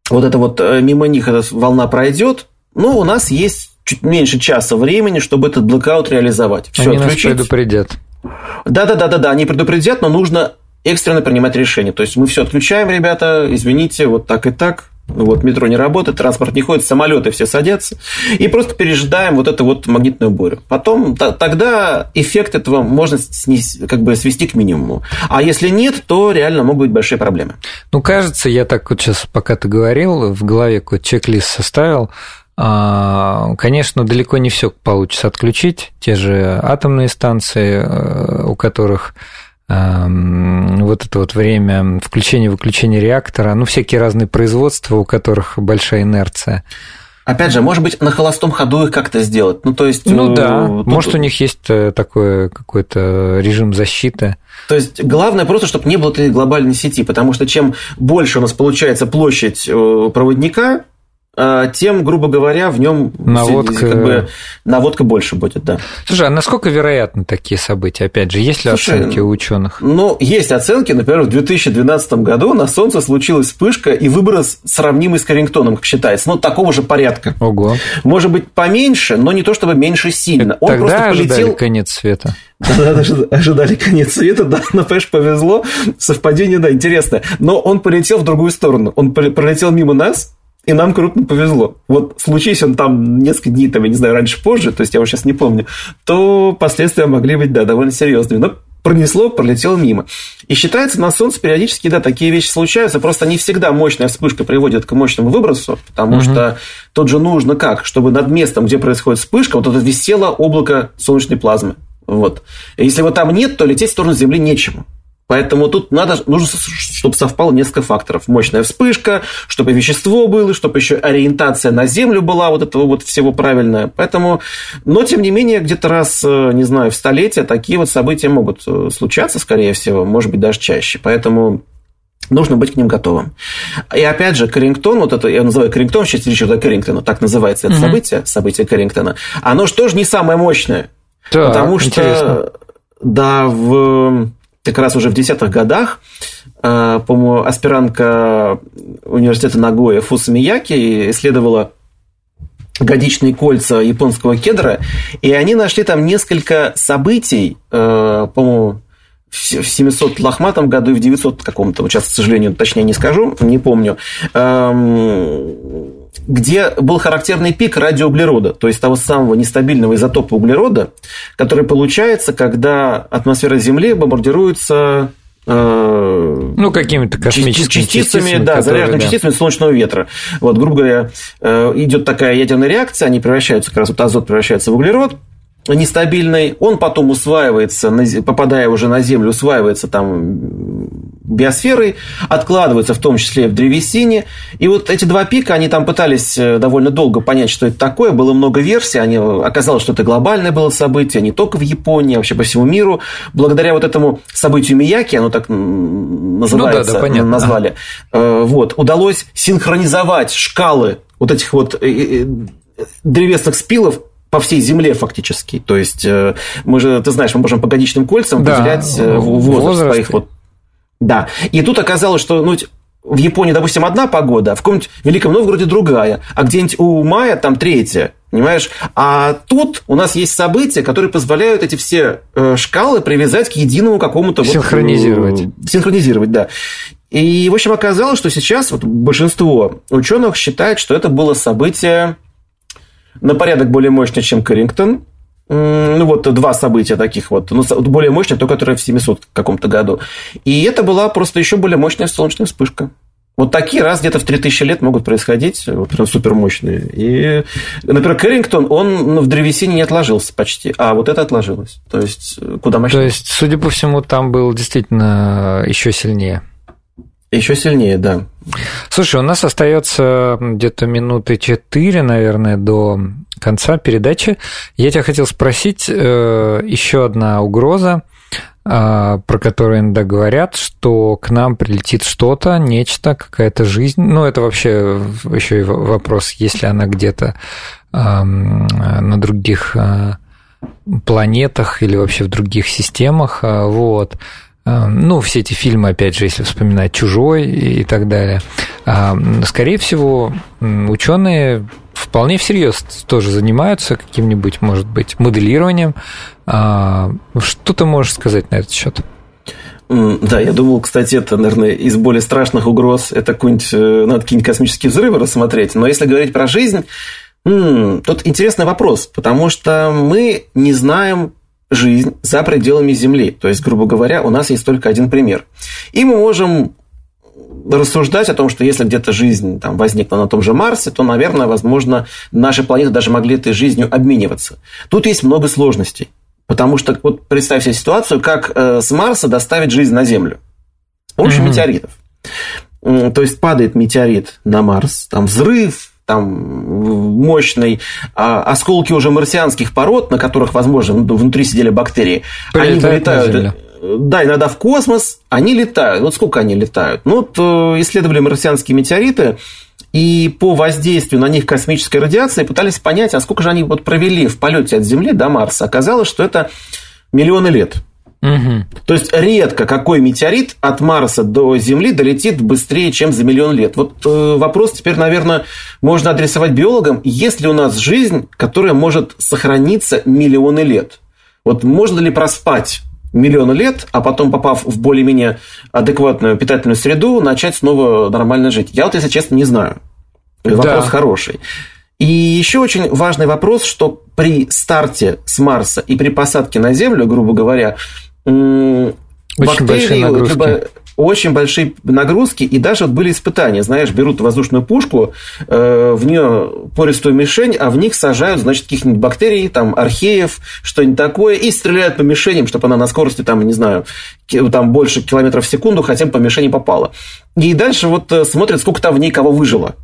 вот это вот мимо них эта волна пройдет, ну, у нас есть чуть меньше часа времени, чтобы этот блокаут реализовать. Все, они отключить. нас предупредят. Да-да-да-да, они предупредят, но нужно экстренно принимать решение. То есть мы все отключаем, ребята, извините, вот так и так, Вот, метро не работает, транспорт не ходит, самолеты все садятся. И просто пережидаем вот эту вот магнитную бурю. Потом тогда эффект этого можно снести, как бы свести к минимуму. А если нет, то реально могут быть большие проблемы. Ну, кажется, я так вот сейчас, пока ты говорил, в голове какой-то чек-лист составил. А, конечно, далеко не все получится отключить. Те же атомные станции, э, у которых эм, вот это вот время включения-выключения реактора, ну, всякие разные производства, у которых большая инерция. Опять же, может быть, на холостом ходу их как-то сделать. Ну, то есть... Ну, да. Тут... Может, у них есть э, такой какой-то режим защиты. То есть, главное просто, чтобы не было этой глобальной сети, потому что чем больше у нас получается площадь э, проводника, тем, грубо говоря, в нем наводка... Как бы, наводка больше будет, да. Слушай, а насколько вероятны такие события? Опять же, есть ли Слушай, оценки у ученых? Ну, есть оценки. Например, в 2012 году на Солнце случилась вспышка и выброс сравнимый с Карингтоном, как считается. Ну, такого же порядка. Ого. Может быть, поменьше, но не то чтобы меньше сильно. Он Тогда просто полетел... ожидали конец света. Тогда ожидали конец света, да, но, понимаешь, повезло. Совпадение, да, интересное. Но он полетел в другую сторону. Он пролетел мимо нас, и нам крупно повезло. Вот случись он там несколько дней, там, я не знаю, раньше, позже, то есть я уже сейчас не помню, то последствия могли быть, да, довольно серьезными. Но пронесло, пролетело мимо. И считается, на Солнце периодически, да, такие вещи случаются, просто не всегда мощная вспышка приводит к мощному выбросу, потому угу. что тут же нужно как? Чтобы над местом, где происходит вспышка, вот это висело облако солнечной плазмы. Вот. И если его там нет, то лететь в сторону Земли нечему. Поэтому тут надо, нужно, чтобы совпало несколько факторов. Мощная вспышка, чтобы вещество было, чтобы еще ориентация на Землю была вот этого вот всего правильная. Поэтому, но тем не менее, где-то раз, э, не знаю, в столетие такие вот события могут э, случаться, скорее всего, может быть, даже чаще. Поэтому нужно быть к ним готовым. И опять же, Карингтон, вот это я называю Карингтон в честь Ричарда Карингтона, так называется это угу. событие, событие Карингтона, оно же тоже не самое мощное. Да, потому что, интересно. да, в как раз уже в десятых годах, э, по-моему, аспирантка университета Нагоя Фусамияки исследовала годичные кольца японского кедра, и они нашли там несколько событий, э, по-моему, в 700 лохматом году и в 900 каком-то, вот сейчас, к сожалению, точнее не скажу, не помню, эм, где был характерный пик радиоуглерода, то есть того самого нестабильного изотопа углерода, который получается, когда атмосфера Земли бомбардируется э, ну, какими-то космическими частицами, частицами да, заряженными да. частицами солнечного ветра. Вот, грубо говоря, э, идет такая ядерная реакция, они превращаются, как раз вот азот превращается в углерод, нестабильный, он потом усваивается, попадая уже на Землю, усваивается там биосферой, откладывается в том числе в древесине. И вот эти два пика, они там пытались э, довольно долго понять, что это такое. Было много версий, они, оказалось, что это глобальное было событие, не только в Японии, а вообще по всему миру. Благодаря вот этому событию Мияки, оно так называется, ну, да, да, назвали, ага. Э, вот, удалось синхронизовать шкалы вот этих вот э, древесных спилов по всей Земле фактически. То есть мы же, ты знаешь, мы можем по годичным кольцам да, определять возраст, возраст своих вот да. И тут оказалось, что ну, в Японии, допустим, одна погода, а в каком-нибудь Великом Новгороде другая, а где-нибудь у мая там третья. Понимаешь? А тут у нас есть события, которые позволяют эти все э, шкалы привязать к единому какому-то... Синхронизировать. Вот, синхронизировать, да. И, в общем, оказалось, что сейчас вот большинство ученых считает, что это было событие на порядок более мощное, чем Карингтон, ну вот два события таких вот, ну, более мощное, то, которое в 700 каком-то году. И это была просто еще более мощная солнечная вспышка. Вот такие раз где-то в 3000 лет могут происходить, вот прям супермощные. И, например, Кэррингтон, он ну, в древесине не отложился почти, а вот это отложилось. То есть, куда мощнее. То есть, судя по всему, там был действительно еще сильнее. Еще сильнее, да. Слушай, у нас остается где-то минуты четыре, наверное, до конца передачи. Я тебя хотел спросить, э, еще одна угроза, э, про которую иногда говорят, что к нам прилетит что-то, нечто, какая-то жизнь. Ну, это вообще еще и вопрос, если она где-то эм, на других э, планетах или вообще в других системах. Вот. Ну, все эти фильмы, опять же, если вспоминать «Чужой» и так далее. Скорее всего, ученые вполне всерьез тоже занимаются каким-нибудь, может быть, моделированием. А, что ты можешь сказать на этот счет? Да, я думал, кстати, это, наверное, из более страшных угроз, это какой-нибудь, э, надо какие-нибудь космические взрывы рассмотреть. Но если говорить про жизнь, тут интересный вопрос, потому что мы не знаем жизнь за пределами Земли. То есть, грубо говоря, у нас есть только один пример. И мы можем рассуждать о том, что если где-то жизнь там, возникла на том же Марсе, то, наверное, возможно, наши планеты даже могли этой жизнью обмениваться. Тут есть много сложностей. Потому что вот представь себе ситуацию, как э, с Марса доставить жизнь на Землю с помощью mm-hmm. метеоритов. То есть падает метеорит на Марс, там взрыв, там мощный, а осколки уже марсианских пород, на которых, возможно, внутри сидели бактерии, Прилетают они вылетают. Да, иногда в космос, они летают. Вот сколько они летают? Ну, вот э, исследовали марсианские метеориты, и по воздействию на них космической радиации пытались понять, а сколько же они вот провели в полете от Земли до Марса. Оказалось, что это миллионы лет. Угу. То есть редко какой метеорит от Марса до Земли долетит быстрее, чем за миллион лет. Вот э, вопрос теперь, наверное, можно адресовать биологам. Есть ли у нас жизнь, которая может сохраниться миллионы лет? Вот можно ли проспать миллионы лет, а потом, попав в более-менее адекватную питательную среду, начать снова нормально жить? Я вот, если честно, не знаю. Вопрос да. хороший. И еще очень важный вопрос, что при старте с Марса и при посадке на Землю, грубо говоря, очень бактерии, либо очень большие нагрузки, и даже вот были испытания, знаешь, берут воздушную пушку, э, в нее пористую мишень, а в них сажают, значит, каких-нибудь бактерий, там, археев, что-нибудь такое, и стреляют по мишеням, чтобы она на скорости, там, не знаю, там больше километров в секунду хотя бы по мишени попала. И дальше вот э, смотрят, сколько там в ней кого выжило.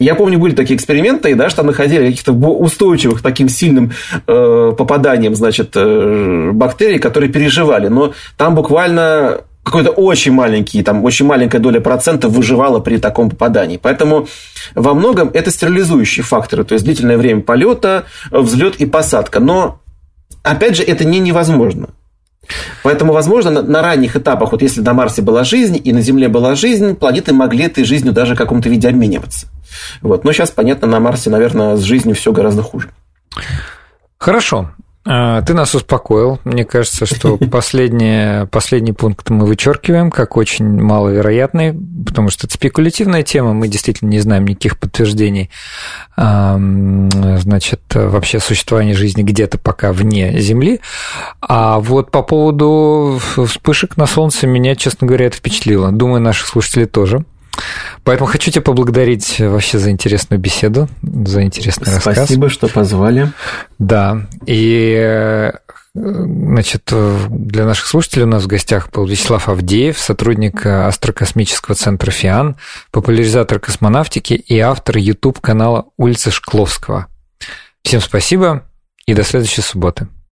Я помню, были такие эксперименты, да, что находили каких-то устойчивых таким сильным э, попаданием, значит, э, бактерий, которые переживали. Но там буквально какой-то очень маленький, там очень маленькая доля процентов выживала при таком попадании. Поэтому во многом это стерилизующие факторы, то есть длительное время полета, взлет и посадка. Но опять же, это не невозможно. Поэтому, возможно, на, на ранних этапах, вот если на Марсе была жизнь и на Земле была жизнь, планеты могли этой жизнью даже в каком-то виде обмениваться. Вот. Но сейчас, понятно, на Марсе, наверное, с жизнью все гораздо хуже. Хорошо. А, ты нас успокоил. Мне кажется, что последний, последний пункт мы вычеркиваем как очень маловероятный, потому что это спекулятивная тема, мы действительно не знаем никаких подтверждений значит, вообще существования жизни где-то пока вне Земли. А вот по поводу вспышек на Солнце меня, честно говоря, это впечатлило. Думаю, наших слушателей тоже. Поэтому хочу тебя поблагодарить вообще за интересную беседу, за интересный Спасибо, рассказ. Спасибо, что позвали. Да, и Значит, для наших слушателей у нас в гостях был Вячеслав Авдеев, сотрудник Астрокосмического центра ФИАН, популяризатор космонавтики и автор YouTube-канала «Улица Шкловского». Всем спасибо и до следующей субботы.